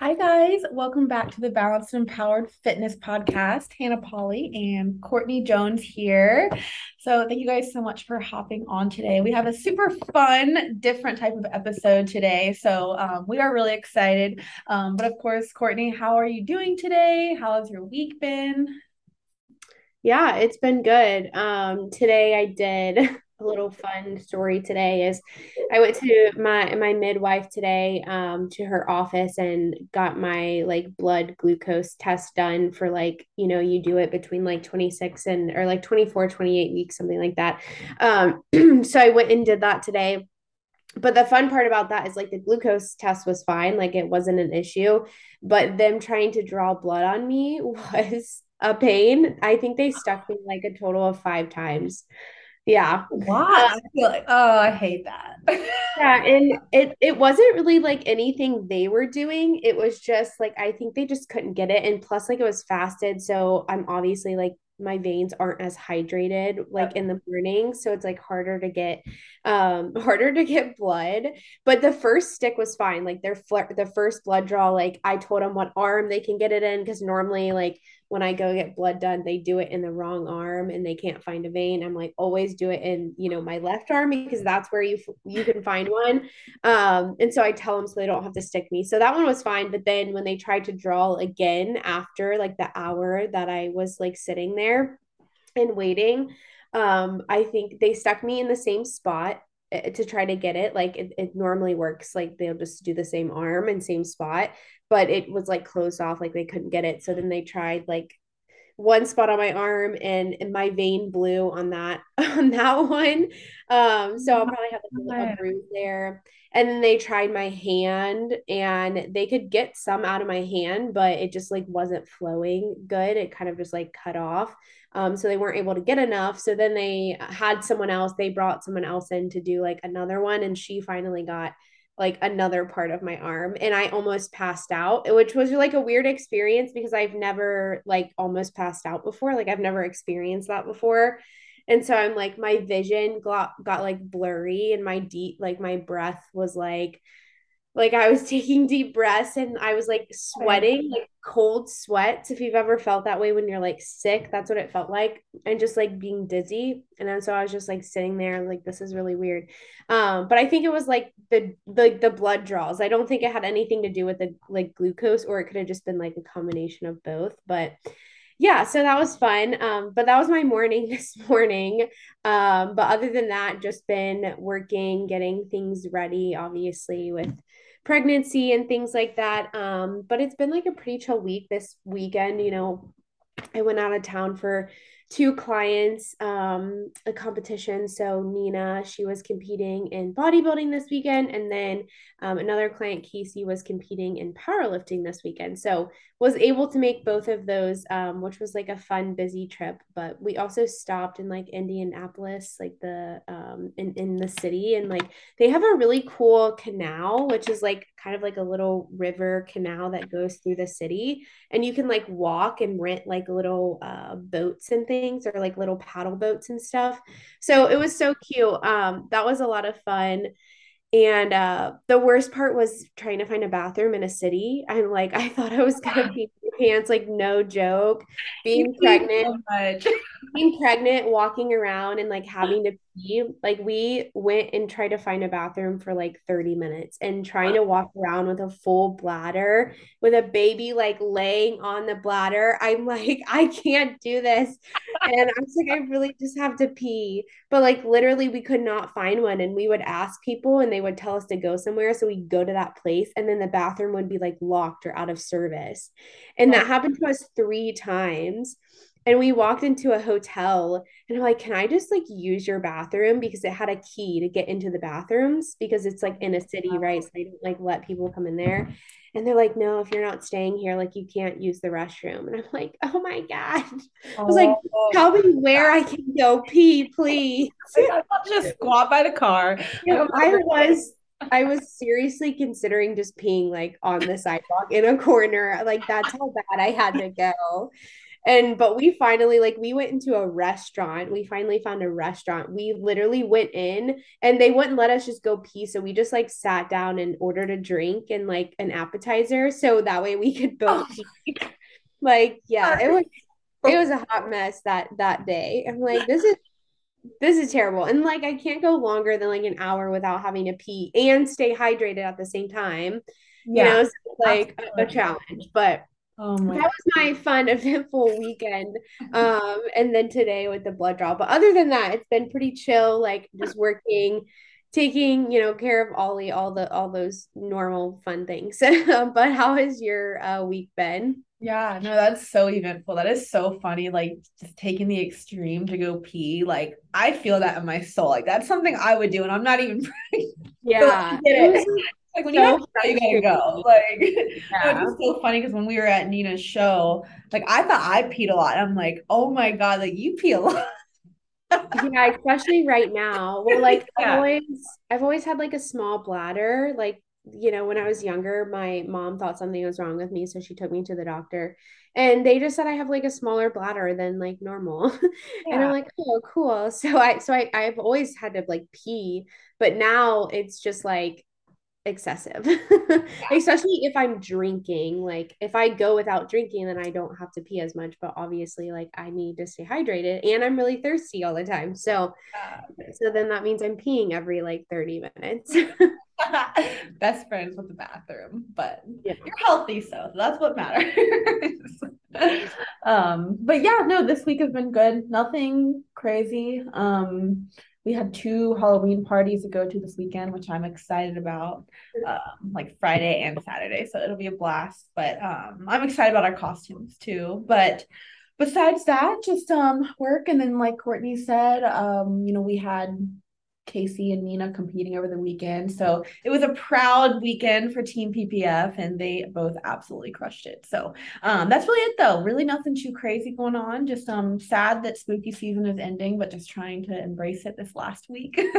Hi, guys. Welcome back to the Balanced and Empowered Fitness Podcast. Hannah Polly and Courtney Jones here. So, thank you guys so much for hopping on today. We have a super fun, different type of episode today. So, um, we are really excited. Um, but, of course, Courtney, how are you doing today? How has your week been? Yeah, it's been good. Um, today I did a little fun story today is I went to my my midwife today um to her office and got my like blood glucose test done for like you know you do it between like 26 and or like 24 28 weeks something like that. Um so I went and did that today. But the fun part about that is like the glucose test was fine like it wasn't an issue. But them trying to draw blood on me was a pain. I think they stuck me like a total of five times yeah. Wow. I feel like, oh, I hate that. Yeah, and it it wasn't really like anything they were doing. It was just like I think they just couldn't get it. And plus, like it was fasted. So I'm obviously like my veins aren't as hydrated like in the morning so it's like harder to get um harder to get blood but the first stick was fine like their fl- the first blood draw like i told them what arm they can get it in because normally like when i go get blood done they do it in the wrong arm and they can't find a vein. I'm like always do it in you know my left arm because that's where you you can find one. Um and so i tell them so they don't have to stick me. So that one was fine but then when they tried to draw again after like the hour that i was like sitting there and waiting. Um, I think they stuck me in the same spot Eh, to try to get it. Like it, it normally works, like they'll just do the same arm and same spot, but it was like closed off, like they couldn't get it. So then they tried like one spot on my arm and, and my vein blew on that on that one. Um, so I'll probably have like a bruise there. And then they tried my hand and they could get some out of my hand, but it just like wasn't flowing good. It kind of just like cut off. Um, so they weren't able to get enough. So then they had someone else, they brought someone else in to do like another one, and she finally got like another part of my arm and I almost passed out, which was like a weird experience because I've never like almost passed out before. Like I've never experienced that before. And so I'm like my vision got got like blurry and my deep like my breath was like like I was taking deep breaths and I was like sweating, like cold sweats. If you've ever felt that way when you're like sick, that's what it felt like. And just like being dizzy. And then so I was just like sitting there like this is really weird. Um, but I think it was like the the the blood draws. I don't think it had anything to do with the like glucose, or it could have just been like a combination of both. But yeah, so that was fun. Um, but that was my morning this morning. Um, but other than that, just been working, getting things ready, obviously, with pregnancy and things like that. Um, but it's been like a pretty chill week this weekend. You know, I went out of town for two clients um, a competition. So Nina, she was competing in bodybuilding this weekend, and then um, another client, Casey, was competing in powerlifting this weekend. So was able to make both of those, um, which was like a fun, busy trip. But we also stopped in like Indianapolis, like the um, in in the city, and like they have a really cool canal, which is like kind of like a little river canal that goes through the city, and you can like walk and rent like little uh, boats and things, or like little paddle boats and stuff. So it was so cute. Um, that was a lot of fun and uh, the worst part was trying to find a bathroom in a city. I'm like, I thought I was gonna pee my pants, like no joke. Being pregnant, so being pregnant, walking around and like having to Like we went and tried to find a bathroom for like 30 minutes and trying to walk around with a full bladder with a baby like laying on the bladder. I'm like, I can't do this. And I was like, I really just have to pee. But like literally we could not find one. And we would ask people and they would tell us to go somewhere. So we'd go to that place and then the bathroom would be like locked or out of service. And that happened to us three times and we walked into a hotel and I'm like, can I just like use your bathroom? Because it had a key to get into the bathrooms because it's like in a city, right? So they don't like let people come in there. And they're like, no, if you're not staying here, like you can't use the restroom. And I'm like, oh my God. I was like, oh, tell me where I can go pee, please. I'll just squat by the car. Oh I was I was seriously considering just peeing like on the sidewalk in a corner. Like that's how bad I had to go and but we finally like we went into a restaurant we finally found a restaurant we literally went in and they wouldn't let us just go pee so we just like sat down and ordered a drink and like an appetizer so that way we could both oh. like yeah it was it was a hot mess that that day i'm like this is this is terrible. And like I can't go longer than like an hour without having to pee and stay hydrated at the same time. Yeah, you know, so like a, a challenge. But Oh that was my fun, eventful weekend. Um, and then today with the blood draw. But other than that, it's been pretty chill, like just working, taking, you know, care of Ollie, all the all those normal fun things. but how has your uh, week been? Yeah, no, that's so eventful. That is so funny. Like just taking the extreme to go pee. Like I feel that in my soul. Like that's something I would do, and I'm not even. yeah. Like when so you have to, you gotta go. Like yeah. it's so funny because when we were at Nina's show, like I thought I peed a lot. I'm like, oh my god, like you pee a lot. yeah, especially right now. Well, like yeah. I've always I've always had like a small bladder. Like you know, when I was younger, my mom thought something was wrong with me. So she took me to the doctor and they just said I have like a smaller bladder than like normal. Yeah. and I'm like, oh, cool. So I, so I, I've always had to like pee, but now it's just like excessive, yeah. especially if I'm drinking. Like if I go without drinking, then I don't have to pee as much. But obviously, like I need to stay hydrated and I'm really thirsty all the time. So, yeah. so then that means I'm peeing every like 30 minutes. best friends with the bathroom, but yeah. you're healthy, so that's what matters. um, but yeah, no, this week has been good. Nothing crazy. Um, we had two Halloween parties to go to this weekend, which I'm excited about. Um, like Friday and Saturday, so it'll be a blast. But um, I'm excited about our costumes too. But besides that, just um work and then like Courtney said, um, you know, we had Casey and Nina competing over the weekend. So it was a proud weekend for Team PPF, and they both absolutely crushed it. So um, that's really it, though. Really nothing too crazy going on. Just um, sad that spooky season is ending, but just trying to embrace it this last week.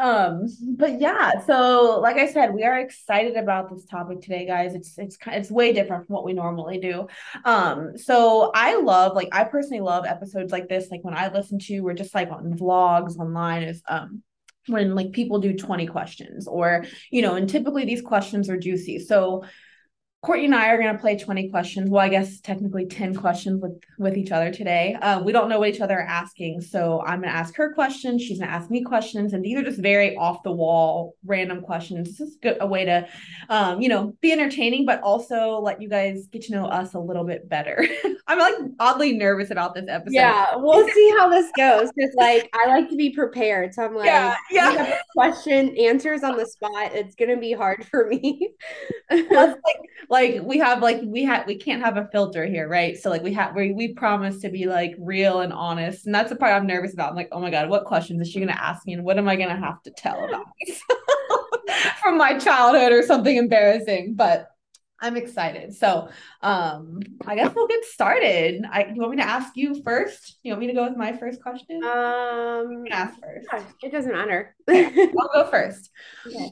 um but yeah so like i said we are excited about this topic today guys. It's it's it's way different from what we normally do. Um so i love like i personally love episodes like this. Like when i listen to we're just like on vlogs online is um when like people do 20 questions or you know and typically these questions are juicy. So Courtney and I are going to play 20 questions. Well, I guess technically 10 questions with with each other today. Uh, we don't know what each other are asking. So I'm going to ask her questions. She's going to ask me questions. And these are just very off the wall, random questions. This is good, a way to, um, you know, be entertaining, but also let you guys get to know us a little bit better. I'm like oddly nervous about this episode. Yeah, we'll see how this goes. Because like I like to be prepared. So I'm like, yeah, yeah. question answers on the spot. It's going to be hard for me. like, like we have like we have we can't have a filter here, right? So like we have we we promise to be like real and honest, and that's the part I'm nervous about. I'm like, oh my god, what questions is she gonna ask me, and what am I gonna have to tell about from my childhood or something embarrassing? But I'm excited. So um I guess we'll get started. I you want me to ask you first? You want me to go with my first question? Um ask first. It doesn't matter. I'll go first. Okay.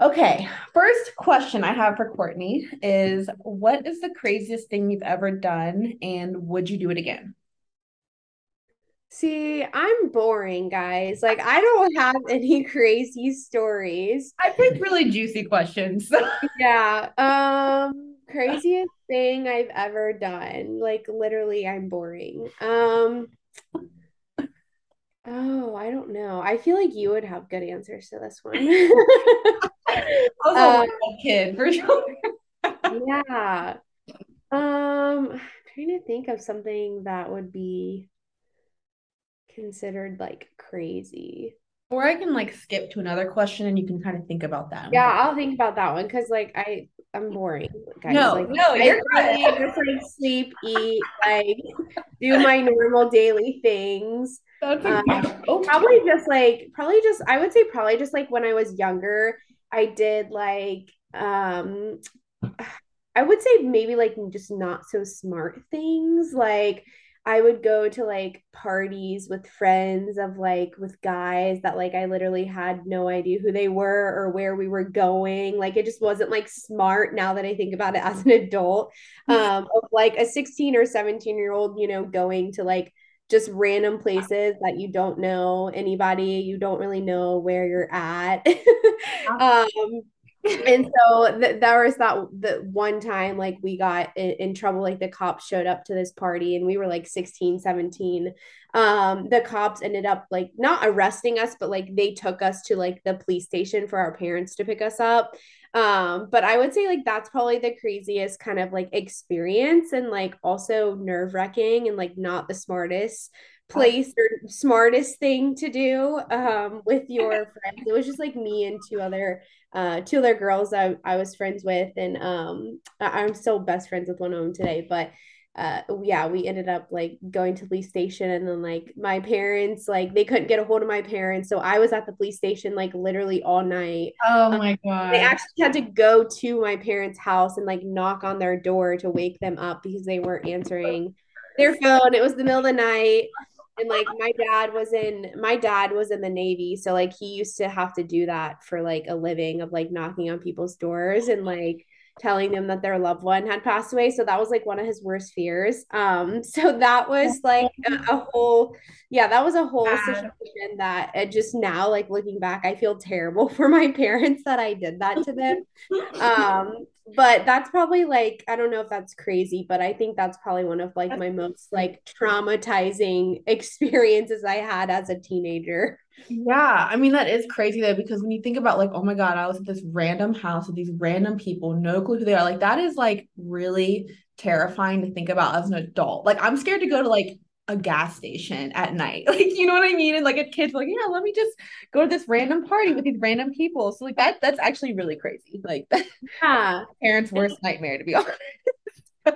Okay, first question I have for Courtney is what is the craziest thing you've ever done and would you do it again? See, I'm boring, guys. Like I don't have any crazy stories. I picked really juicy questions. yeah. Um craziest thing I've ever done. Like literally I'm boring. Um Oh, I don't know. I feel like you would have good answers to this one. I was a uh, kid for sure. yeah. Um, I'm trying to think of something that would be considered like crazy. Or I can like skip to another question and you can kind of think about that. Yeah, I'll think about that one because like I I'm boring. Guys. No, like, no, you're really just like sleep, eat, like do my normal daily things. That's um, okay. probably just like probably just I would say probably just like when I was younger, I did like um I would say maybe like just not so smart things. Like I would go to like parties with friends of like with guys that like I literally had no idea who they were or where we were going. Like it just wasn't like smart now that I think about it as an adult. Um, of like a 16 or 17 year old, you know, going to like just random places that you don't know anybody, you don't really know where you're at. um, and so th- there was that the one time like we got in, in, trouble like the cops showed up to this party and we were like 16 17 um the cops ended up like not arresting us but like they took us to like the police station for our parents to pick us up. Um but i would say like that's probably the craziest kind of like experience and like also nerve wracking and like not the smartest place or smartest thing to do um with your friends. It was just like me and two other uh two other girls I, I was friends with and um i'm still best friends with one of them today but uh yeah we ended up like going to the police station and then like my parents like they couldn't get a hold of my parents so i was at the police station like literally all night. Oh um, my god. they actually had to go to my parents house and like knock on their door to wake them up because they weren't answering their phone. It was the middle of the night and like my dad was in my dad was in the navy so like he used to have to do that for like a living of like knocking on people's doors and like telling them that their loved one had passed away. So that was like one of his worst fears. Um, so that was like a, a whole, yeah, that was a whole situation that it just now, like looking back, I feel terrible for my parents that I did that to them. um, but that's probably like, I don't know if that's crazy, but I think that's probably one of like my most like traumatizing experiences I had as a teenager. Yeah, I mean that is crazy though because when you think about like, oh my god, I was at this random house with these random people, no clue who they are. Like that is like really terrifying to think about as an adult. Like I'm scared to go to like a gas station at night. Like, you know what I mean? And like a kid's like, yeah, let me just go to this random party with these random people. So like that that's actually really crazy. Like yeah. parents' worst nightmare to be honest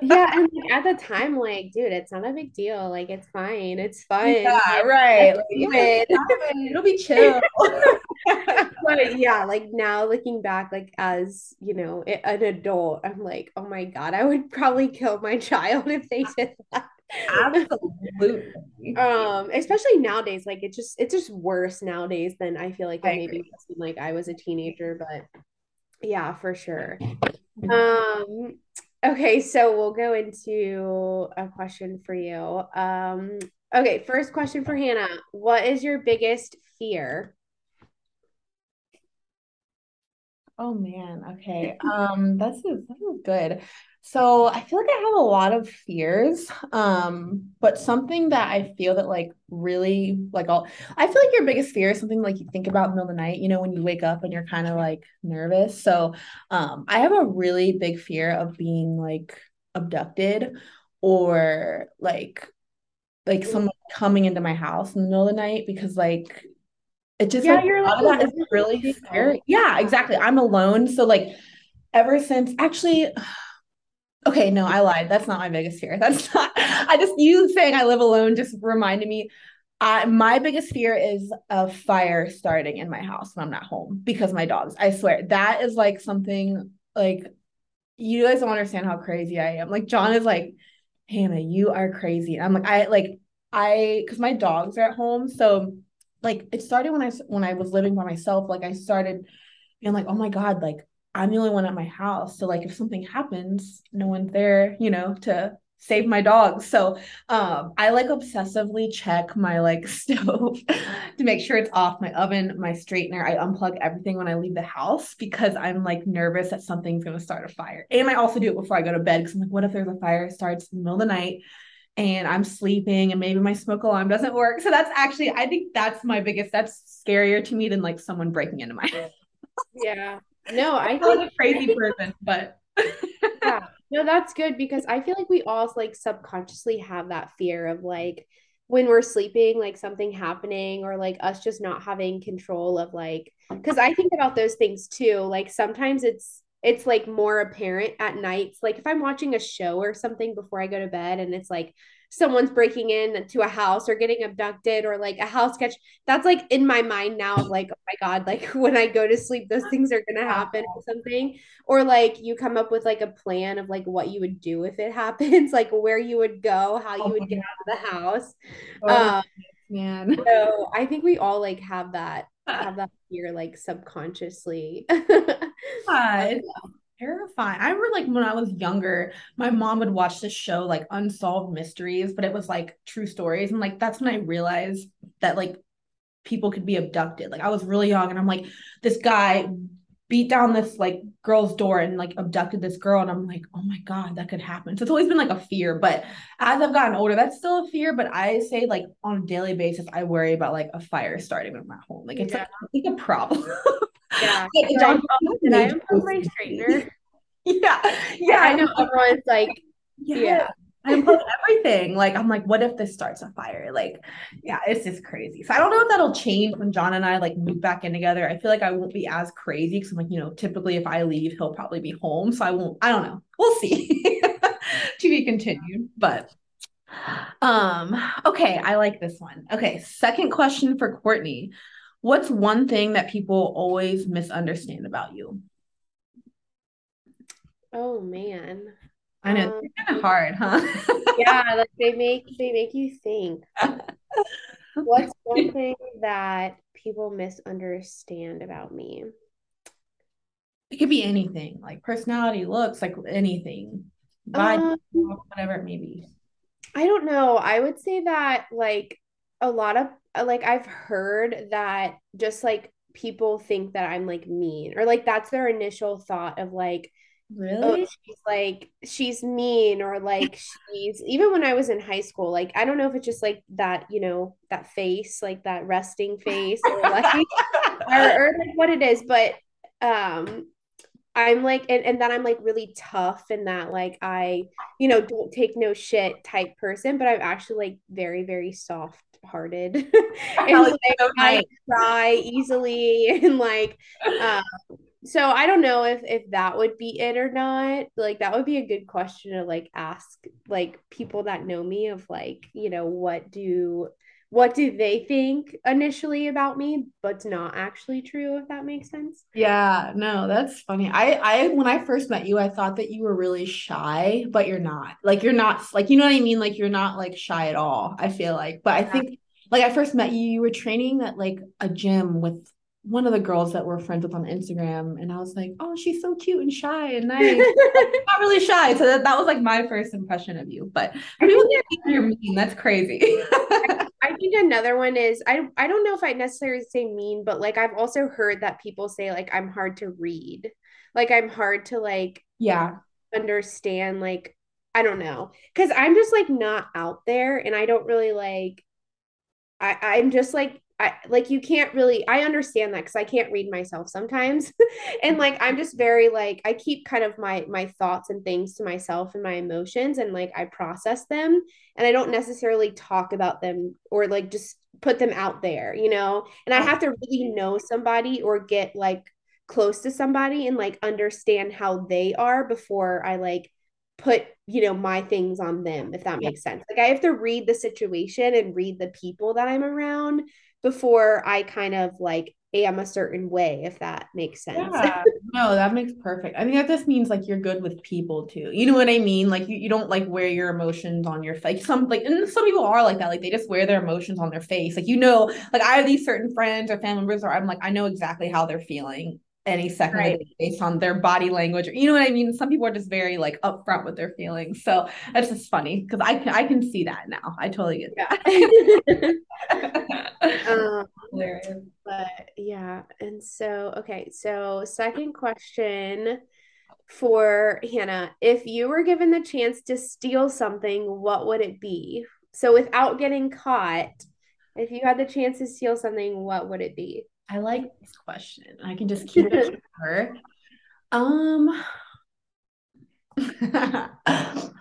yeah, and like, at the time, like, dude, it's not a big deal. Like, it's fine. It's fun. Yeah, right. Like, it. It'll be chill. but yeah, like now looking back, like as you know, an adult, I'm like, oh my god, I would probably kill my child if they did that. Absolutely. um, especially nowadays, like it's just it's just worse nowadays than I feel like I maybe like I was a teenager, but yeah, for sure. Mm-hmm. Um Okay, so we'll go into a question for you. Um, okay, first question for Hannah. What is your biggest fear? Oh man, okay. Um, that's that's good. So I feel like I have a lot of fears. Um, but something that I feel that like really like all I feel like your biggest fear is something like you think about in the middle of the night, you know, when you wake up and you're kind of like nervous. So um I have a really big fear of being like abducted or like like someone coming into my house in the middle of the night because like it just yeah, like, you're like, that is really scary. Yeah, exactly. I'm alone. So like ever since actually Okay, no, I lied. That's not my biggest fear. That's not. I just you saying I live alone just reminded me. I my biggest fear is a fire starting in my house when I'm not home because my dogs. I swear that is like something like you guys don't understand how crazy I am. Like John is like, Hannah, you are crazy. And I'm like, I like I because my dogs are at home, so like it started when I when I was living by myself. Like I started being like, oh my god, like I'm the only one at my house. So like if something happens, no one's there, you know, to save my dogs. So um I like obsessively check my like stove to make sure it's off, my oven, my straightener. I unplug everything when I leave the house because I'm like nervous that something's gonna start a fire. And I also do it before I go to bed because I'm like, what if there's a fire starts in the middle of the night? And I'm sleeping and maybe my smoke alarm doesn't work. So that's actually I think that's my biggest that's scarier to me than like someone breaking into my house. yeah. No, I feel like a crazy person, but yeah. No, that's good because I feel like we all like subconsciously have that fear of like when we're sleeping, like something happening or like us just not having control of like because I think about those things too. Like sometimes it's it's like more apparent at nights. Like if I'm watching a show or something before I go to bed and it's like someone's breaking in to a house or getting abducted or like a house catch that's like in my mind now of like oh my god like when i go to sleep those things are going to happen or something or like you come up with like a plan of like what you would do if it happens like where you would go how you would get oh. out of the house Oh, um, man. so i think we all like have that have that fear like subconsciously Yeah, terrifying. I remember like when I was younger, my mom would watch this show like Unsolved Mysteries, but it was like true stories. And like that's when I realized that like people could be abducted. Like I was really young and I'm like, this guy beat down this like girl's door and like abducted this girl. And I'm like, oh my God, that could happen. So it's always been like a fear. But as I've gotten older, that's still a fear. But I say like on a daily basis, I worry about like a fire starting in my home. Like it's Yeah. like, like a problem. yeah Like, Did John- I, did I unplug my straightener yeah. Yeah. i know everyone's like Yeah. Yeah. I unplug everything. Like, I'm like, what if this starts a fire? Like, yeah, it's just crazy. So I don't know if that'll change when John and I like move back in together. I feel like I won't be as crazy because I'm like, you know, typically if I leave, he'll probably be home. So I won't, I don't know. We'll see. to be continued. But um, okay, I like this one. Okay, second question for Courtney. What's one thing that people always misunderstand about you? oh man I know Um, it's kind of hard, huh? yeah like they make they make you think what's one thing that people misunderstand about me It could be anything, like personality, looks, like anything, vibe, Um, whatever it may be. I don't know. I would say that like a lot of like I've heard that just like people think that I'm like mean or like that's their initial thought of like oh Really? she's like she's mean or like she's even when I was in high school like I don't know if it's just like that you know that face like that resting face or like or, or like what it is but um I'm like and, and then I'm like really tough and that like I you know don't take no shit type person but I'm actually like very very soft hearted and like so I cry easily and like um so I don't know if if that would be it or not like that would be a good question to like ask like people that know me of like you know what do what do they think initially about me but's not actually true if that makes sense Yeah, no, that's funny. I I when I first met you, I thought that you were really shy, but you're not. Like you're not like you know what I mean? Like you're not like shy at all, I feel like. But I think like I first met you, you were training at like a gym with one of the girls that we're friends with on Instagram, and I was like, "Oh, she's so cute and shy and nice." not really shy. So that, that was like my first impression of you. But I people think you're mean. That's crazy. I think another one is I I don't know if I necessarily say mean, but like I've also heard that people say like I'm hard to read. Like I'm hard to like yeah. understand like I don't know. Cuz I'm just like not out there and I don't really like I I'm just like I like you can't really I understand that cuz I can't read myself sometimes. and like I'm just very like I keep kind of my my thoughts and things to myself and my emotions and like I process them and I don't necessarily talk about them or like just put them out there, you know? And I have to really know somebody or get like close to somebody and like understand how they are before I like put, you know, my things on them, if that makes sense. Like I have to read the situation and read the people that I'm around before I kind of like am a certain way, if that makes sense. Yeah, no, that makes perfect. I think that just means like you're good with people too. You know what I mean? Like you, you don't like wear your emotions on your face. Some like and some people are like that. Like they just wear their emotions on their face. Like you know, like I have these certain friends or family members where I'm like, I know exactly how they're feeling any second Right. based on their body language. Or, you know what I mean? Some people are just very like upfront with their feelings. So that's just funny because I can I can see that now. I totally get that. um, but yeah. And so, okay. So, second question for Hannah. If you were given the chance to steal something, what would it be? So, without getting caught, if you had the chance to steal something, what would it be? I like this question. I can just keep it short. Um,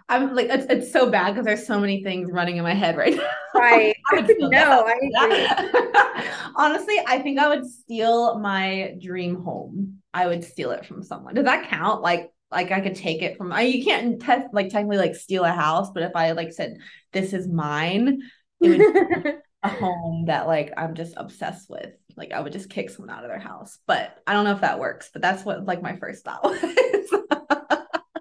I'm like it's, it's so bad because there's so many things running in my head right now. Right. I No. I. Honestly, I think I would steal my dream home. I would steal it from someone. Does that count? Like like I could take it from I you can't te- like technically like steal a house, but if I like said this is mine, it would be a home that like I'm just obsessed with. Like I would just kick someone out of their house. But I don't know if that works, but that's what like my first thought was.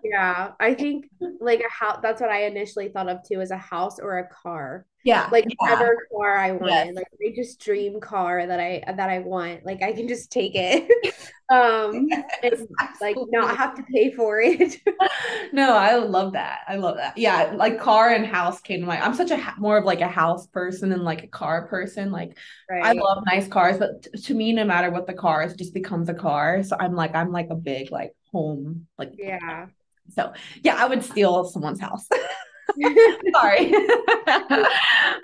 yeah, I think like a house that's what I initially thought of too as a house or a car. Yeah. Like yeah. whatever car I want Yes. Like I just dream car that I that I want. Like I can just take it. um and like not have to pay for it. no, I love that. I love that. Yeah, like car and house came to mind. I'm such a more of like a house person than like a car person. Like right. I love nice cars, but t- to me, no matter what the car is, it just becomes a car. So I'm like, I'm like a big like home, like yeah. So yeah, I would steal someone's house. Sorry.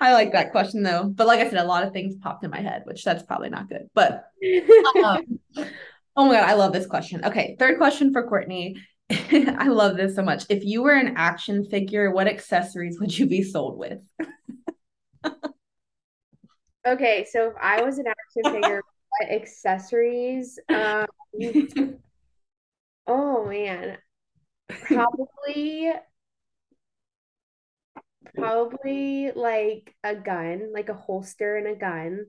I like that question though. But like I said, a lot of things popped in my head, which that's probably not good. But um, oh my God, I love this question. Okay, third question for Courtney. I love this so much. If you were an action figure, what accessories would you be sold with? okay, so if I was an action figure, what accessories? Um, oh man, probably probably like a gun, like a holster and a gun.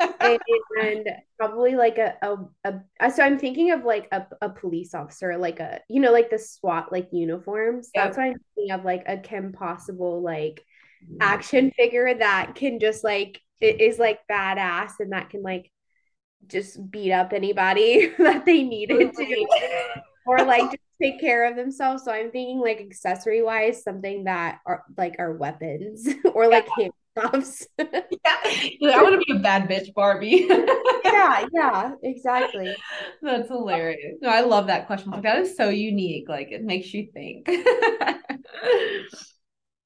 and, probably like a, a, a uh, so I'm thinking of like a, a police officer, like a you know, like the SWAT like uniforms. That's what I'm thinking of, like a Kim Possible like mm. action figure that can just like it is like badass and that can like just beat up anybody that they needed to or like just take care of themselves. So I'm thinking like accessory wise, something that are like are weapons or like yeah. handcuffs. yeah, I want to be a bad bitch Barbie. yeah, yeah, exactly. That's hilarious. No, I love that question. Like that is so unique. Like it makes you think.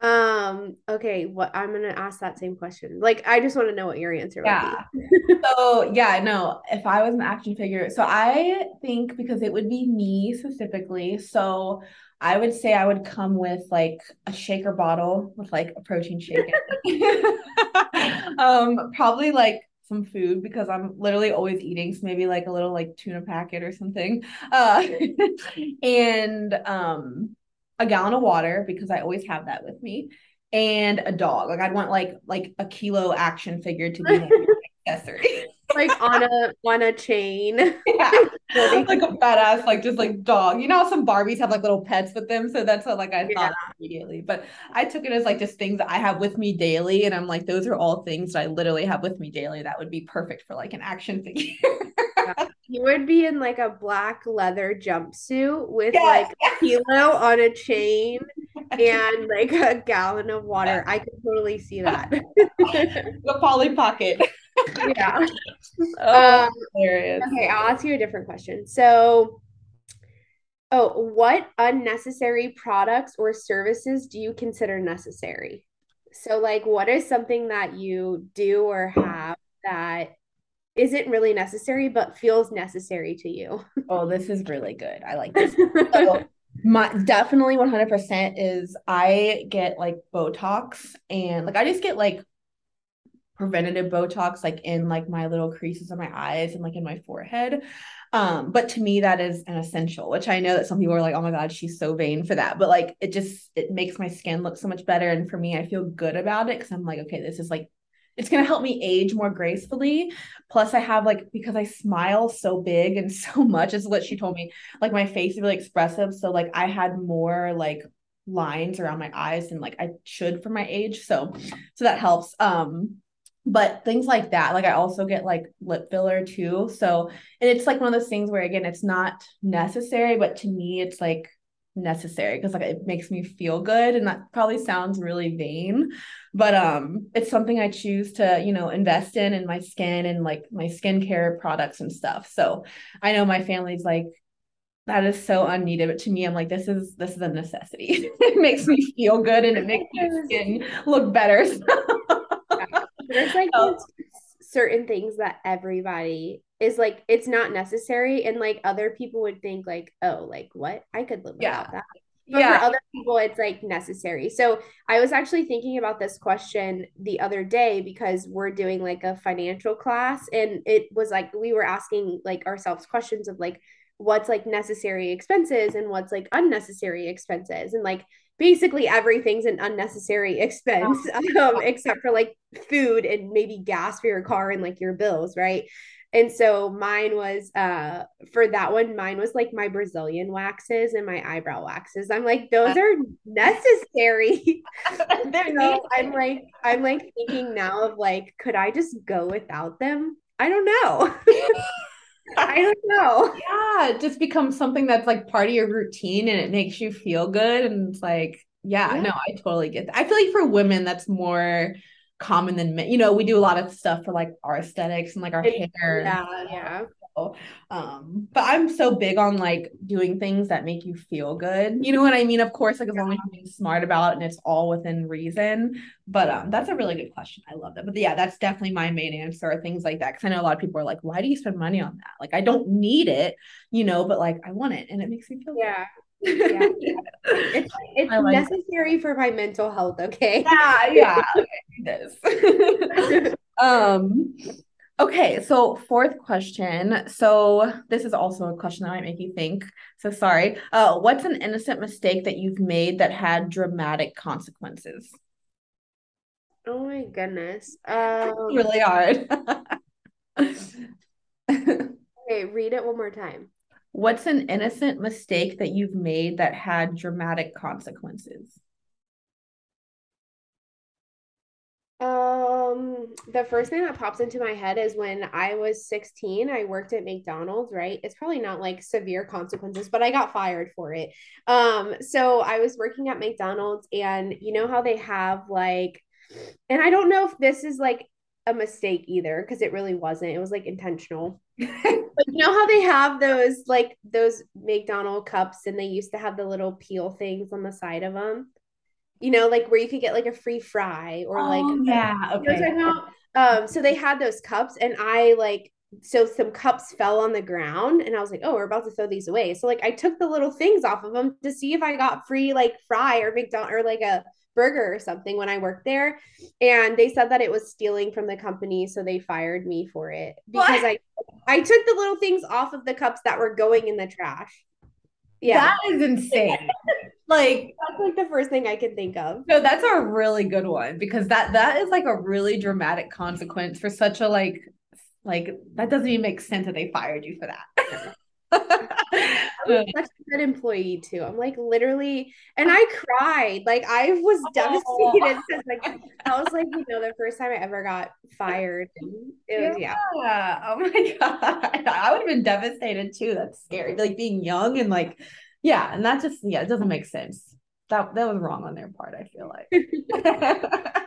Um, okay, what I'm gonna ask that same question. Like, I just want to know what your answer yeah. would be. so yeah, no, if I was an action figure, so I think because it would be me specifically, so I would say I would come with like a shaker bottle with like a protein shake. um, probably like some food because I'm literally always eating. So maybe like a little like tuna packet or something. Uh and um a gallon of water because I always have that with me, and a dog. Like I'd want like like a kilo action figure to be accessory. like on a on a chain. Yeah. like a badass, like just like dog. You know some Barbies have like little pets with them? So that's what like I thought yeah. immediately. But I took it as like just things that I have with me daily. And I'm like, those are all things that I literally have with me daily that would be perfect for like an action figure. yeah. You would be in like a black leather jumpsuit with yes. like a kilo on a chain and like a gallon of water. I could totally see that. the Polly Pocket. yeah. Oh, um, hilarious. Okay, I'll ask you a different question. So, oh, what unnecessary products or services do you consider necessary? So, like, what is something that you do or have that isn't really necessary but feels necessary to you? Oh, this is really good. I like this. So, my definitely 100% is I get like Botox and like I just get like preventative Botox like in like my little creases of my eyes and like in my forehead. Um, but to me that is an essential, which I know that some people are like, oh my God, she's so vain for that. But like it just it makes my skin look so much better. And for me, I feel good about it because I'm like, okay, this is like it's going to help me age more gracefully. Plus, I have like because I smile so big and so much is what she told me. Like my face is really expressive, so like I had more like lines around my eyes than like I should for my age. So, so that helps. Um, but things like that like i also get like lip filler too so and it's like one of those things where again it's not necessary but to me it's like necessary because like it makes me feel good and that probably sounds really vain but um it's something i choose to you know invest in in my skin and like my skincare products and stuff. So i know my family's like that is so unneeded but to me i'm like this is this is a necessity. It makes me feel good and it makes my skin look better there's like oh. Certain things that everybody is like it's not necessary and like other people would think like oh like what i could live without yeah. that but yeah. for other people it's like necessary so i was actually thinking about this question the other day because we're doing like a financial class and it was like we were asking like ourselves questions of like what's like necessary expenses and what's like unnecessary expenses and like basically everything's an unnecessary expense um, except for like food and maybe gas for your car and like your bills right? And so mine was uh for that one mine was like my brazilian waxes and my eyebrow waxes. I'm like those are necessary. So i'm like i'm like thinking now of like could i just go without them? I don't know I don't know. Yeah, it just becomes something that's like part of your routine and it makes you feel good. And it's like, yeah, yeah. no, I totally get that. I feel like for women, that's more common than men. You know, we do a lot of stuff for like our aesthetics and like our hair. Yeah, yeah. Um, but I'm so big on like doing things that make you feel good. You know what I mean? Of course, like as long as you're being smart about it and it's all within reason. But um, that's a really good question. I love that. But yeah, that's definitely my main answer. Things like that, because I know a lot of people are like, "Why do you spend money on that?" Like, I don't need it, you know, but like I want it, and it makes me feel yeah. Good. yeah. It's, it's like necessary that. for my mental health, okay? Yeah, yeah. Okay, it is. um Okay, so fourth question. So this is also a question that might make you think. So sorry. Uh, what's an innocent mistake that you've made that had dramatic consequences? Oh my goodness. Um, really hard. okay, read it one more time. What's an innocent mistake that you've made that had dramatic consequences? Um, the first thing that pops into my head is when I was 16, I worked at McDonald's, right? It's probably not like severe consequences, but I got fired for it. Um, so I was working at McDonald's and you know how they have like and I don't know if this is like a mistake either because it really wasn't. It was like intentional. but you know how they have those like those McDonald cups and they used to have the little peel things on the side of them? You know, like where you could get like a free fry or like oh, yeah, okay. You know um, so they had those cups, and I like so some cups fell on the ground, and I was like, oh, we're about to throw these away. So like I took the little things off of them to see if I got free like fry or McDonald or like a burger or something when I worked there. And they said that it was stealing from the company, so they fired me for it because what? I I took the little things off of the cups that were going in the trash. Yeah. That is insane. like that's like the first thing I can think of. No, that's a really good one because that that is like a really dramatic consequence for such a like like that doesn't even make sense that they fired you for that. I was such a good employee too. I'm like literally, and I cried. Like I was devastated because like I was like, you know, the first time I ever got fired. it was yeah. yeah. Oh my god. I would have been devastated too. That's scary. Like being young and like, yeah, and that just yeah, it doesn't make sense. That that was wrong on their part, I feel like.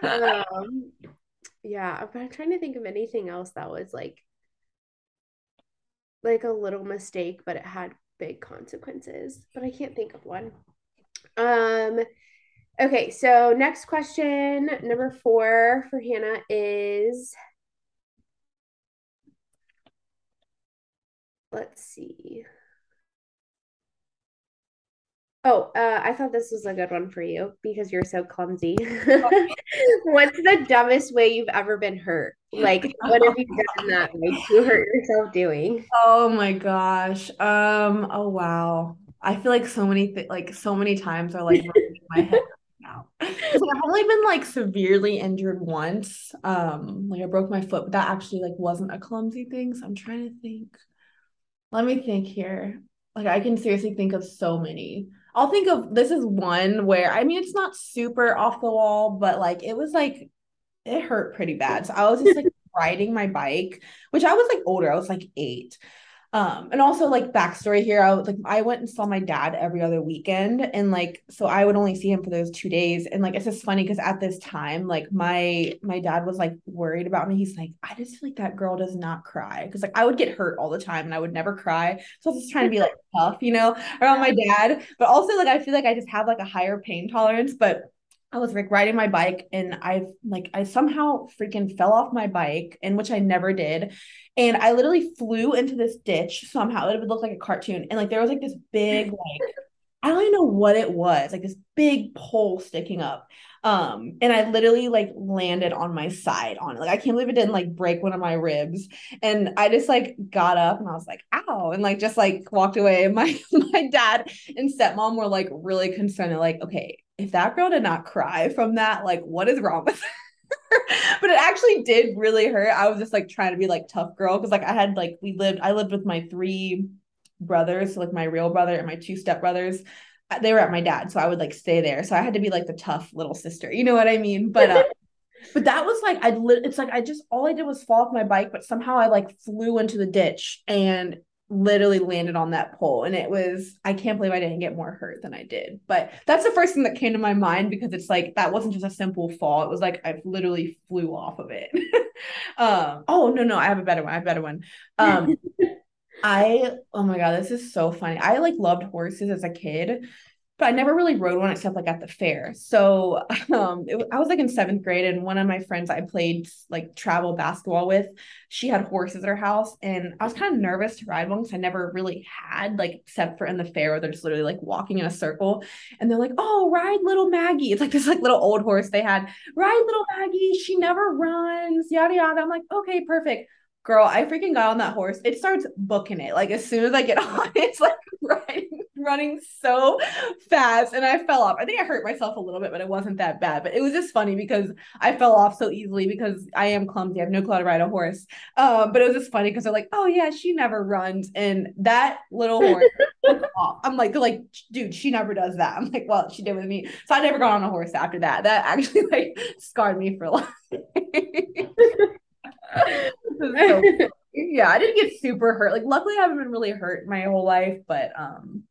um, yeah, I'm trying to think of anything else that was like like a little mistake, but it had big consequences. But I can't think of one. Um, okay, so next question, number four for Hannah is let's see. Oh, uh, I thought this was a good one for you because you're so clumsy. What's the dumbest way you've ever been hurt? Like, what have you done that like you hurt yourself doing? Oh my gosh. Um. Oh wow. I feel like so many th- like so many times are like my head now. So I've only been like severely injured once. Um. Like I broke my foot, but that actually like wasn't a clumsy thing. So I'm trying to think. Let me think here. Like I can seriously think of so many. I'll think of this is one where I mean it's not super off the wall, but like it was like it hurt pretty bad. So I was just like riding my bike, which I was like older. I was like eight. Um, and also like backstory here, I was like I went and saw my dad every other weekend, and like so I would only see him for those two days. And like it's just funny because at this time, like my my dad was like worried about me. He's like, I just feel like that girl does not cry because like I would get hurt all the time and I would never cry. So I was just trying to be like tough, you know, around my dad. But also like I feel like I just have like a higher pain tolerance. But I was like riding my bike and I like I somehow freaking fell off my bike and which I never did and I literally flew into this ditch somehow it would look like a cartoon and like there was like this big like I don't even know what it was, like this big pole sticking up. Um, and I literally like landed on my side on it. Like I can't believe it didn't like break one of my ribs. And I just like got up and I was like, ow, and like just like walked away. And my my dad and stepmom were like really concerned. like, okay, if that girl did not cry from that, like what is wrong with her? but it actually did really hurt. I was just like trying to be like tough girl because like I had like we lived I lived with my three brothers, so like my real brother and my two step brothers. Uh, they were at my dad, so I would like stay there. So I had to be like the tough little sister. You know what I mean? But uh, but that was like I li- it's like I just all I did was fall off my bike, but somehow I like flew into the ditch and literally landed on that pole and it was I can't believe I didn't get more hurt than I did. But that's the first thing that came to my mind because it's like that wasn't just a simple fall. It was like I literally flew off of it. um oh no no, I have a better one. I have a better one. Um I oh my god, this is so funny. I like loved horses as a kid, but I never really rode one except like at the fair. So um it, I was like in seventh grade, and one of my friends I played like travel basketball with, she had horses at her house, and I was kind of nervous to ride one because I never really had like except for in the fair where they're just literally like walking in a circle, and they're like, "Oh, ride little Maggie." It's like this like little old horse they had. Ride little Maggie. She never runs. Yada yada. I'm like, okay, perfect girl, I freaking got on that horse. It starts booking it. Like as soon as I get on, it's like riding, running so fast. And I fell off. I think I hurt myself a little bit, but it wasn't that bad. But it was just funny because I fell off so easily because I am clumsy. I have no clue how to ride a horse. Um, but it was just funny because they're like, oh yeah, she never runs. And that little horse I'm like, like, dude, she never does that. I'm like, well, she did with me. So I never got on a horse after that. That actually like scarred me for life so yeah, I didn't get super hurt. Like luckily I haven't been really hurt my whole life, but um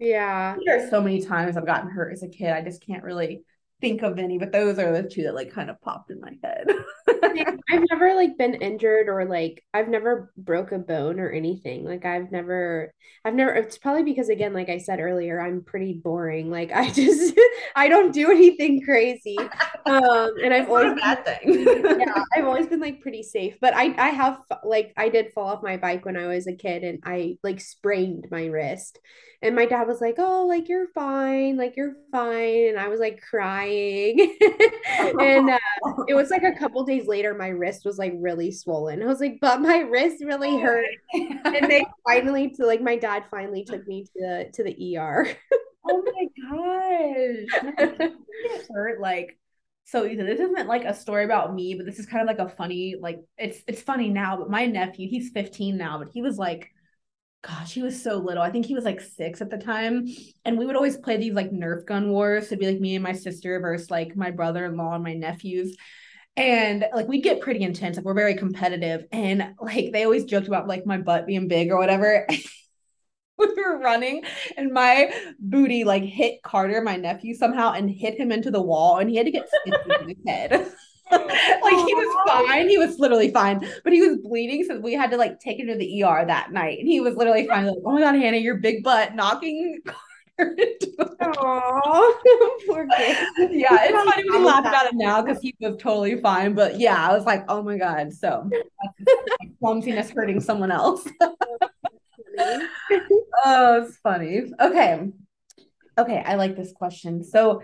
yeah. There are so many times I've gotten hurt as a kid. I just can't really think of any, but those are the two that like kind of popped in my head. I've never like been injured or like I've never broke a bone or anything. Like I've never I've never it's probably because again like I said earlier I'm pretty boring. Like I just I don't do anything crazy. Um and I've always bad thing. yeah, I've always been like pretty safe. But I I have like I did fall off my bike when I was a kid and I like sprained my wrist. And my dad was like, "Oh, like you're fine. Like you're fine." And I was like crying. and uh, it was like a couple days later my wrist was like really swollen. I was like, "But my wrist really hurt." and they finally to like my dad finally took me to the to the ER. oh my gosh. It hurt like so this isn't like a story about me, but this is kind of like a funny, like it's it's funny now, but my nephew, he's 15 now, but he was like gosh, he was so little. I think he was like six at the time. And we would always play these like Nerf gun wars. It'd be like me and my sister versus like my brother in law and my nephews. And like we'd get pretty intense. Like we're very competitive. And like they always joked about like my butt being big or whatever. we were running and my booty like hit Carter, my nephew, somehow and hit him into the wall and he had to get in his head. like he was fine. He was literally fine, but he was bleeding. So we had to like take him to the ER that night. And he was literally fine. Like, oh my God, Hannah, your big butt knocking Oh, poor kid. Yeah, it's funny we laugh about it now because he was totally fine. But yeah, I was like, oh my God. So clumsiness hurting someone else. oh, it's funny. Okay. Okay, I like this question. So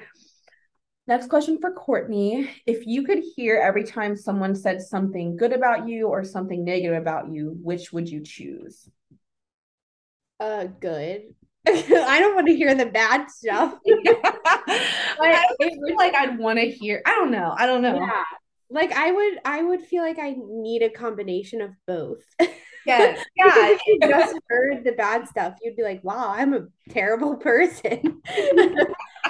next question for Courtney. If you could hear every time someone said something good about you or something negative about you, which would you choose? Uh good. I don't want to hear the bad stuff. I feel like I'd want to hear. I don't know. I don't know. Yeah. Like I would I would feel like I need a combination of both. Yes. Yeah. if you just heard the bad stuff, you'd be like, wow, I'm a terrible person.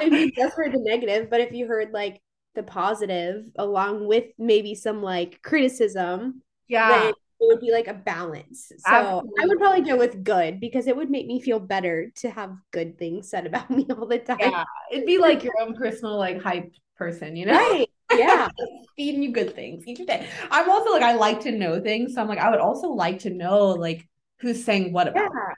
If you just heard the negative, but if you heard like the positive along with maybe some like criticism, yeah. it would be like a balance. So Absolutely. I would probably go with good because it would make me feel better to have good things said about me all the time. Yeah. It'd be like your own personal like hype person, you know? Right. Yeah. Feeding you good things each day. I'm also like I like to know things. So I'm like, I would also like to know like who's saying what about. Yeah.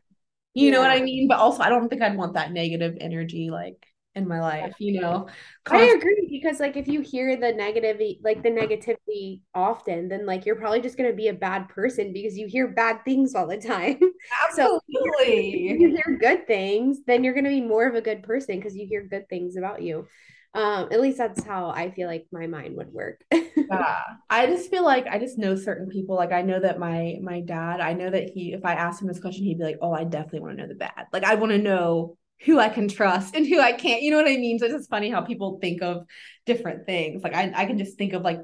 You yeah. know what I mean? But also I don't think I'd want that negative energy like in my life, you know. I agree because like if you hear the negative like the negativity often, then like you're probably just gonna be a bad person because you hear bad things all the time. Absolutely. so if you hear good things, then you're gonna be more of a good person because you hear good things about you. Um, at least that's how I feel like my mind would work. yeah. I just feel like I just know certain people. Like I know that my my dad, I know that he if I asked him this question, he'd be like, Oh, I definitely want to know the bad. Like I want to know who I can trust and who I can't. You know what I mean? So it's just funny how people think of different things. Like I, I can just think of like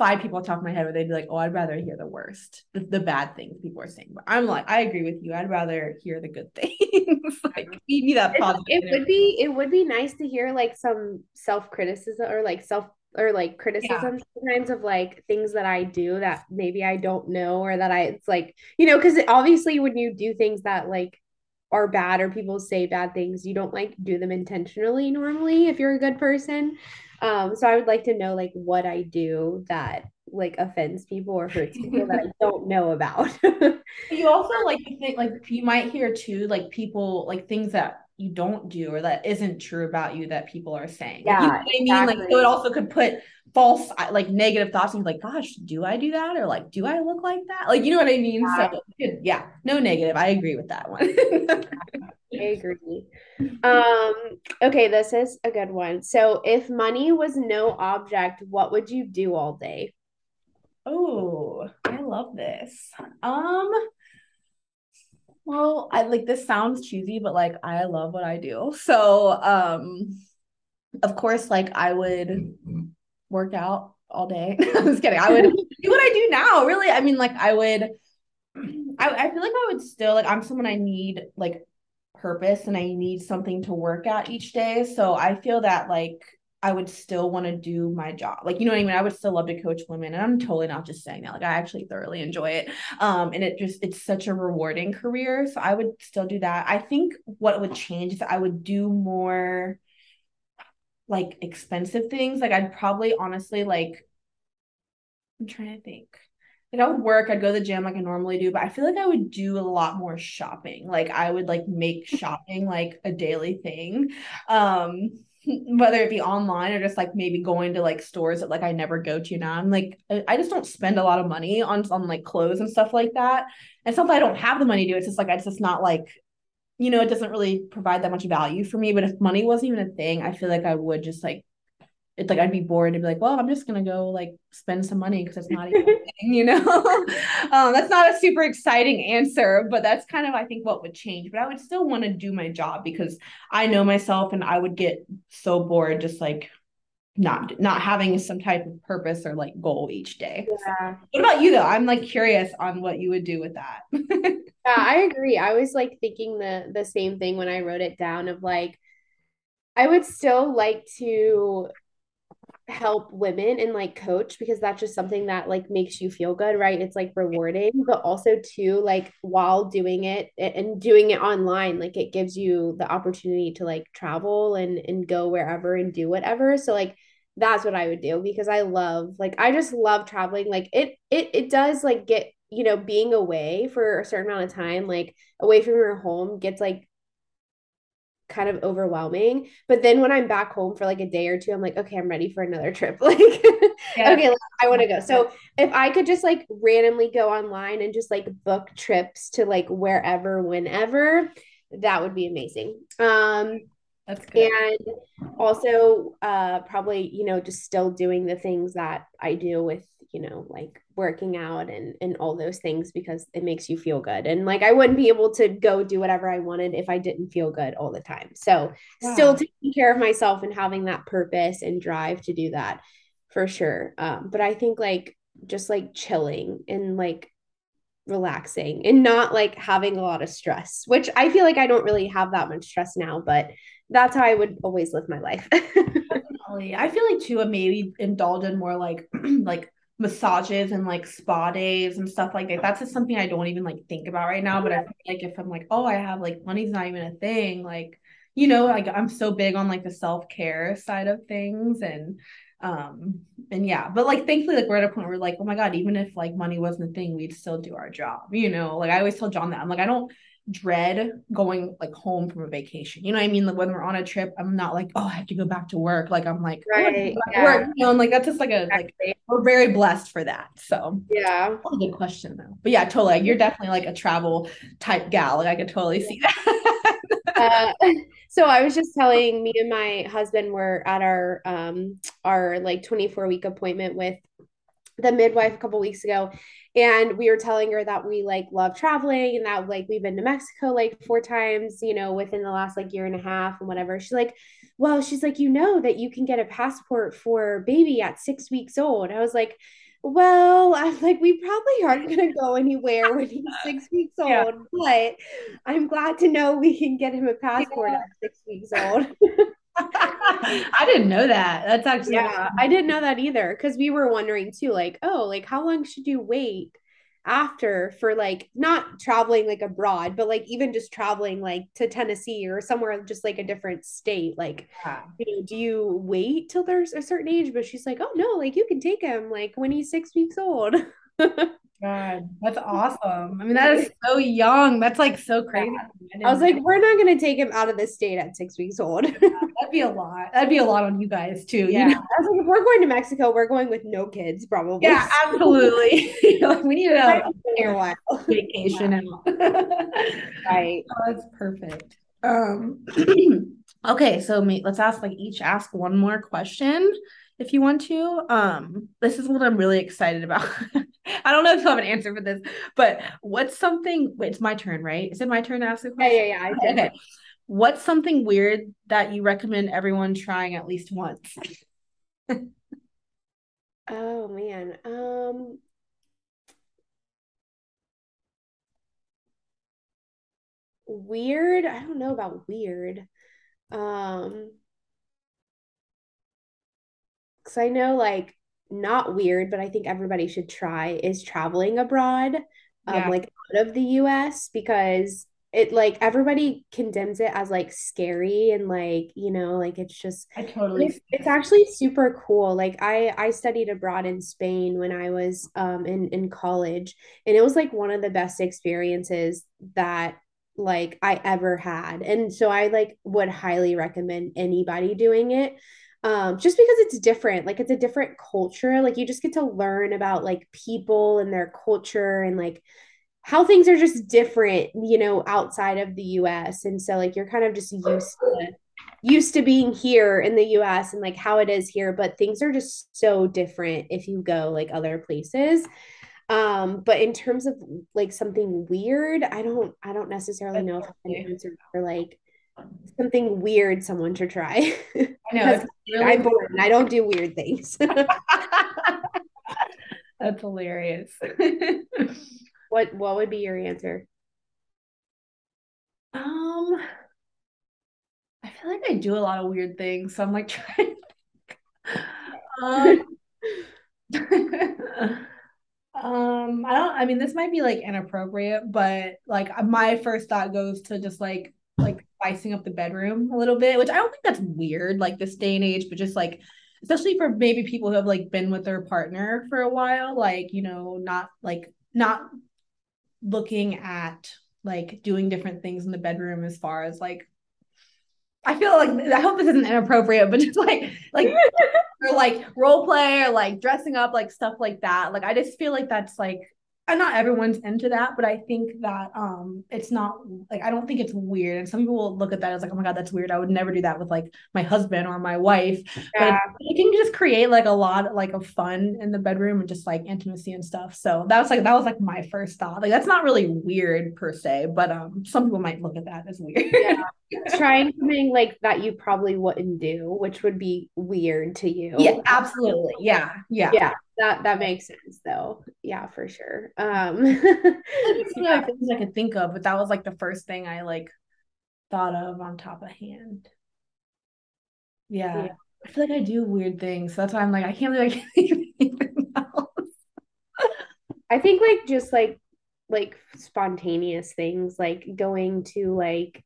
five people on top of my head where they'd be like, oh, I'd rather hear the worst, the, the bad things people are saying. But I'm like, I agree with you. I'd rather hear the good things. like me that positive. It, it would be it would be nice to hear like some self criticism or like self or like criticism yeah. sometimes of like things that I do that maybe I don't know or that I it's like you know because obviously when you do things that like are bad or people say bad things, you don't like do them intentionally normally if you're a good person. Um, so I would like to know like what I do that like offends people or hurts people that I don't know about. you also like think like you might hear too like people like things that you don't do or that isn't true about you that people are saying. Yeah, you know I mean? Exactly. Like so it also could put false like negative thoughts and like, gosh, do I do that? Or like, do I look like that? Like, you know what I mean? Yeah. So yeah, no negative. I agree with that one. I agree. Um, okay, this is a good one. So if money was no object, what would you do all day? Oh, I love this. Um well, I like this sounds cheesy, but like I love what I do. So, um, of course, like I would work out all day. I'm just kidding. I would do what I do now. Really, I mean, like I would. I I feel like I would still like I'm someone I need like purpose and I need something to work at each day. So I feel that like I would still want to do my job. Like, you know what I mean? I would still love to coach women. And I'm totally not just saying that. Like, I actually thoroughly enjoy it. Um, and it just, it's such a rewarding career. So I would still do that. I think what would change is I would do more like expensive things. Like, I'd probably honestly, like, I'm trying to think. Like I would work, I'd go to the gym like I normally do, but I feel like I would do a lot more shopping. Like I would like make shopping like a daily thing. Um whether it be online or just like maybe going to like stores that like I never go to now. I'm like I just don't spend a lot of money on on like clothes and stuff like that. And something I don't have the money to. It's just like it's just not like you know, it doesn't really provide that much value for me. But if money wasn't even a thing, I feel like I would just like it's like I'd be bored and be like, well, I'm just gonna go like spend some money because it's not even thing, you know. um, that's not a super exciting answer, but that's kind of I think what would change. But I would still want to do my job because I know myself, and I would get so bored just like not not having some type of purpose or like goal each day. Yeah. So, what about you though? I'm like curious on what you would do with that. yeah, I agree. I was like thinking the the same thing when I wrote it down of like I would still like to help women and like coach because that's just something that like makes you feel good right? It's like rewarding but also too like while doing it and doing it online like it gives you the opportunity to like travel and and go wherever and do whatever. So like that's what i would do because i love like i just love traveling. Like it it it does like get you know being away for a certain amount of time like away from your home gets like kind of overwhelming. But then when I'm back home for like a day or two, I'm like, okay, I'm ready for another trip. Like, yeah. okay, I want to go. So if I could just like randomly go online and just like book trips to like wherever, whenever, that would be amazing. Um, that's good. And also, uh, probably, you know, just still doing the things that I do with, you know, like working out and and all those things because it makes you feel good. And like I wouldn't be able to go do whatever I wanted if I didn't feel good all the time. So, wow. still taking care of myself and having that purpose and drive to do that for sure. Um, but I think like just like chilling and like relaxing and not like having a lot of stress, which I feel like I don't really have that much stress now, but that's how I would always live my life. Definitely. I feel like too, maybe indulge in more like like massages and like spa days and stuff like that. That's just something I don't even like think about right now. But I feel like if I'm like, oh, I have like money's not even a thing, like, you know, like I'm so big on like the self-care side of things and um and yeah but like thankfully like we're at a point where like oh my god even if like money wasn't a thing we'd still do our job you know like i always tell john that i'm like i don't dread going like home from a vacation. You know what I mean? Like when we're on a trip, I'm not like, oh, I have to go back to work. Like I'm like, right, oh, yeah. work. You know, and like that's just like a like we're very blessed for that. So yeah, a good question though. But yeah, totally. Like, you're definitely like a travel type gal. Like I could totally see that. uh, so I was just telling me and my husband were at our um our like 24 week appointment with the midwife a couple weeks ago and we were telling her that we like love traveling and that like we've been to Mexico like four times, you know, within the last like year and a half and whatever. She's like, well, she's like, you know that you can get a passport for baby at six weeks old. I was like, well, I'm like, we probably aren't going to go anywhere when he's six weeks old, yeah. but I'm glad to know we can get him a passport yeah. at six weeks old. I didn't know that. That's actually yeah, I didn't know that either because we were wondering too, like, oh, like how long should you wait after for like not traveling like abroad, but like even just traveling like to Tennessee or somewhere just like a different state? Like, yeah. you know, do you wait till there's a certain age? But she's like, oh no, like you can take him like when he's six weeks old. God, that's awesome. I mean, that is so young. That's like so crazy. Yeah. I was like, we're not going to take him out of the state at six weeks old. That'd be a lot. That'd be a lot on you guys too. Yeah. You know? I was like, if we're going to Mexico, we're going with no kids, probably. Yeah, absolutely. we need a while vacation. out. right. Oh, that's perfect. Um. okay, so let's ask like each ask one more question if you want to. Um, this is what I'm really excited about. I don't know if you have an answer for this, but what's something? Wait, it's my turn, right? Is it my turn to ask a question? Yeah, yeah, yeah. Okay. What's something weird that you recommend everyone trying at least once? oh man. Um weird. I don't know about weird. Um because I know like not weird, but I think everybody should try is traveling abroad, um, yeah. like out of the US because it like everybody condemns it as like scary and like you know like it's just I totally it's, it's, actually super cool like I I studied abroad in Spain when I was um in in college and it was like one of the best experiences that like I ever had and so I like would highly recommend anybody doing it um, just because it's different like it's a different culture like you just get to learn about like people and their culture and like how things are just different you know outside of the US and so like you're kind of just used to used to being here in the US and like how it is here but things are just so different if you go like other places um but in terms of like something weird I don't I don't necessarily know if I can answer for like something weird someone should try. I know. Really I'm bored I don't do weird things. That's hilarious. What what would be your answer? Um I feel like I do a lot of weird things, so I'm like trying um, um I don't I mean this might be like inappropriate, but like my first thought goes to just like like spicing up the bedroom a little bit, which I don't think that's weird, like this day and age, but just like especially for maybe people who have like been with their partner for a while, like, you know, not like not looking at like doing different things in the bedroom as far as like I feel like I hope this isn't inappropriate, but just like like or like role play or like dressing up, like stuff like that. Like I just feel like that's like and not everyone's into that, but I think that um it's not like I don't think it's weird. And some people will look at that as like, oh my god, that's weird. I would never do that with like my husband or my wife. Yeah. But it can just create like a lot like of fun in the bedroom and just like intimacy and stuff. So that was like that was like my first thought. Like that's not really weird per se, but um some people might look at that as weird. Yeah. Trying something like that you probably wouldn't do, which would be weird to you. Yeah, absolutely. Yeah. Yeah. Yeah that that makes sense though. Yeah for sure. Um yeah. things i could think of but that was like the first thing i like thought of on top of hand. Yeah, yeah. i feel like i do weird things so that's why i'm like i can't believe i can't think of anything else. I think like just like like spontaneous things like going to like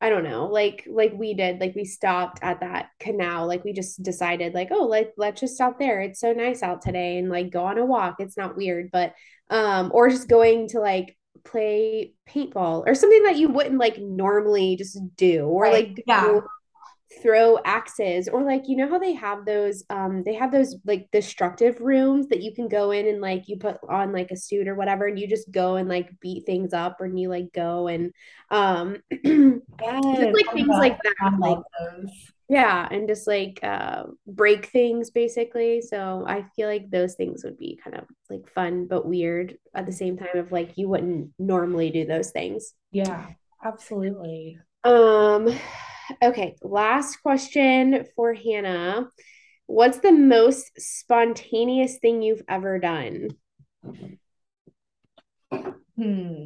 I don't know, like like we did, like we stopped at that canal, like we just decided like, oh, like let's just stop there. It's so nice out today and like go on a walk. It's not weird, but um or just going to like play paintball or something that you wouldn't like normally just do or Right. like Yeah. Throw axes or like you know how they have those um they have those like destructive rooms that you can go in and like you put on like a suit or whatever and you just go and like beat things up and you like go and um just like things like that like yeah and just like uh break things basically so I feel like those things would be kind of like fun but weird at the same time of like you wouldn't normally do those things Yeah, absolutely. um okay last question for Hannah What's the most spontaneous thing you've ever done? Hmm.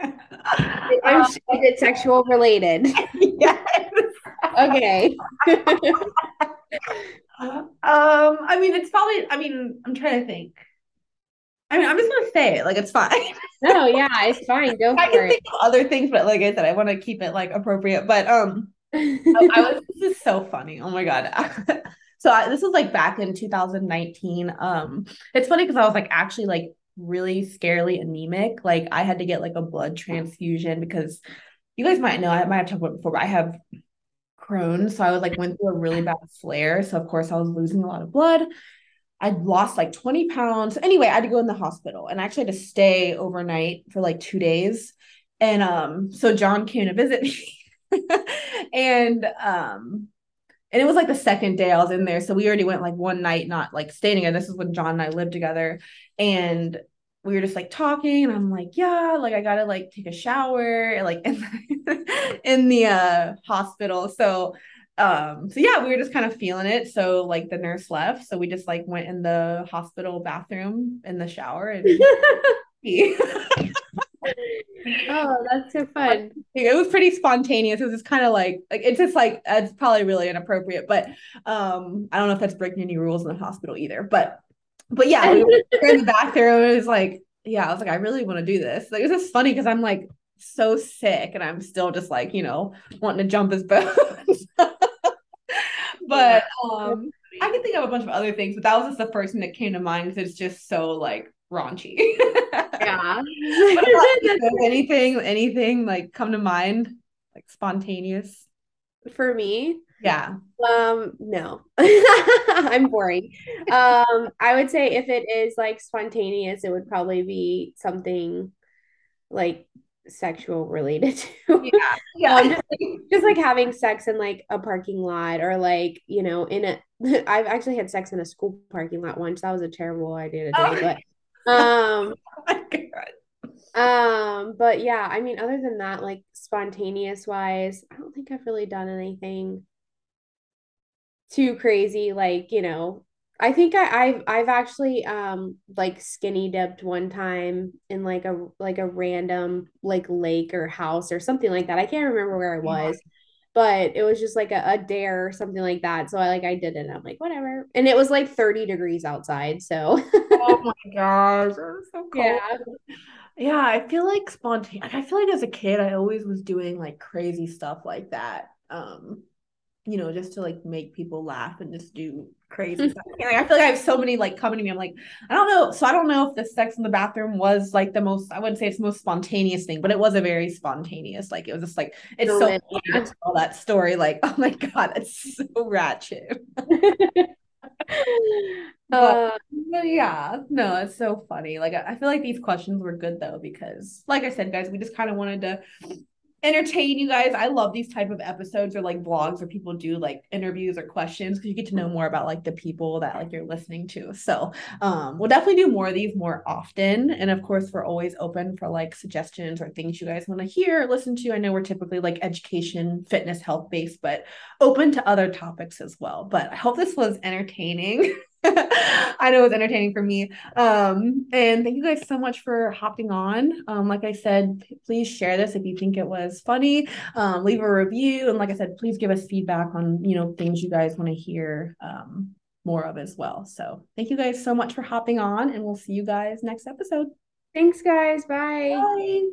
I'm sure it's sexual related. yes. Okay. Um, I mean, it's probably, I mean, I'm trying to think. I mean, I'm just gonna say it, like it's fine. No, yeah, it's fine. Go I can it. think of other things, but like I said, I want to keep it like appropriate. But um, I, I was this is so funny. Oh my god. so I, this was like back in 2019. Um, it's funny because I was like actually like really scarily anemic. Like I had to get like a blood transfusion because you guys might know I might have talked about it before, but I have Crohn's, so I was like went through a really bad flare. So of course I was losing a lot of blood. I lost like 20 pounds. Anyway, I had to go in the hospital and I actually had to stay overnight for like two days. And um, so John came to visit me. and um, and it was like the second day I was in there. So we already went like one night, not like staying together. This is when John and I lived together. And we were just like talking, and I'm like, yeah, like I gotta like take a shower, like in the, in the uh hospital. So um, so yeah, we were just kind of feeling it. So like the nurse left. So we just like went in the hospital bathroom in the shower and Oh, that's so fun. it was pretty spontaneous. It was just kind of like like it's just like it's probably really inappropriate, but um I don't know if that's breaking any rules in the hospital either. But but yeah, we were in the bathroom. It was like, yeah, I was like, I really want to do this. Like it was just funny because I'm like so sick and I'm still just like, you know, wanting to jump his bones. but um I can think of a bunch of other things, but that was just the first thing that came to mind because it's just so like raunchy. Yeah. What about you? anything, anything like come to mind, like spontaneous? For me, Yeah. um, no. I'm boring. Um, I would say if it is like spontaneous, it would probably be something like sexual related to Yeah. Yeah. um, just, like, just like having sex in like a parking lot or like you know in a I've actually had sex in a school parking lot once. That was a terrible idea to do, Oh. but um Oh um but yeah, I mean other than that like spontaneous wise, I don't think I've really done anything too crazy like, you know, I think I, I've I've actually um like skinny dipped one time in like a like a random like lake or house or something like that. I can't remember where I Yeah. was, but it was just like a, a dare or something like that. So I like I did it I'm like, whatever. And it was like 30 degrees outside. So Oh my gosh. That so cold. yeah. Yeah, I feel like spontaneous. I feel like as a kid, I always was doing like crazy stuff like that. Um, you know, just to like make people laugh and just do crazy stuff. Like, I feel like I have so many like coming to me. I'm like, I don't know. So I don't know if the sex in the bathroom was like the most, I wouldn't say it's the most spontaneous thing, but it was a very spontaneous. Like it was just like it's so Moment, funny to tell that story. Like, oh my God, it's so ratchet. But Uh, yeah, no, it's so funny. Like I I feel like these questions were good though because like I said, guys, we just kind of wanted to entertain you guys. I love these type of episodes or like vlogs where people do like interviews or questions because you get to know more about like the people that like you're listening to. So um we'll definitely do more of these more often. And of course, we're always open for like suggestions or things you guys want to hear or listen to. I know we're typically like education, fitness, health based, but open to other topics as well. But I hope this was entertaining. I know it was entertaining for me. Um, and thank you guys so much for hopping on. Um, like I said, p- please share this if you think it was funny. Um, leave a review, and like I said, please give us feedback on you know things you guys want to hear um, more of as well. So thank you guys so much for hopping on, and we'll see you guys next episode. thanks guys. Bye. Bye.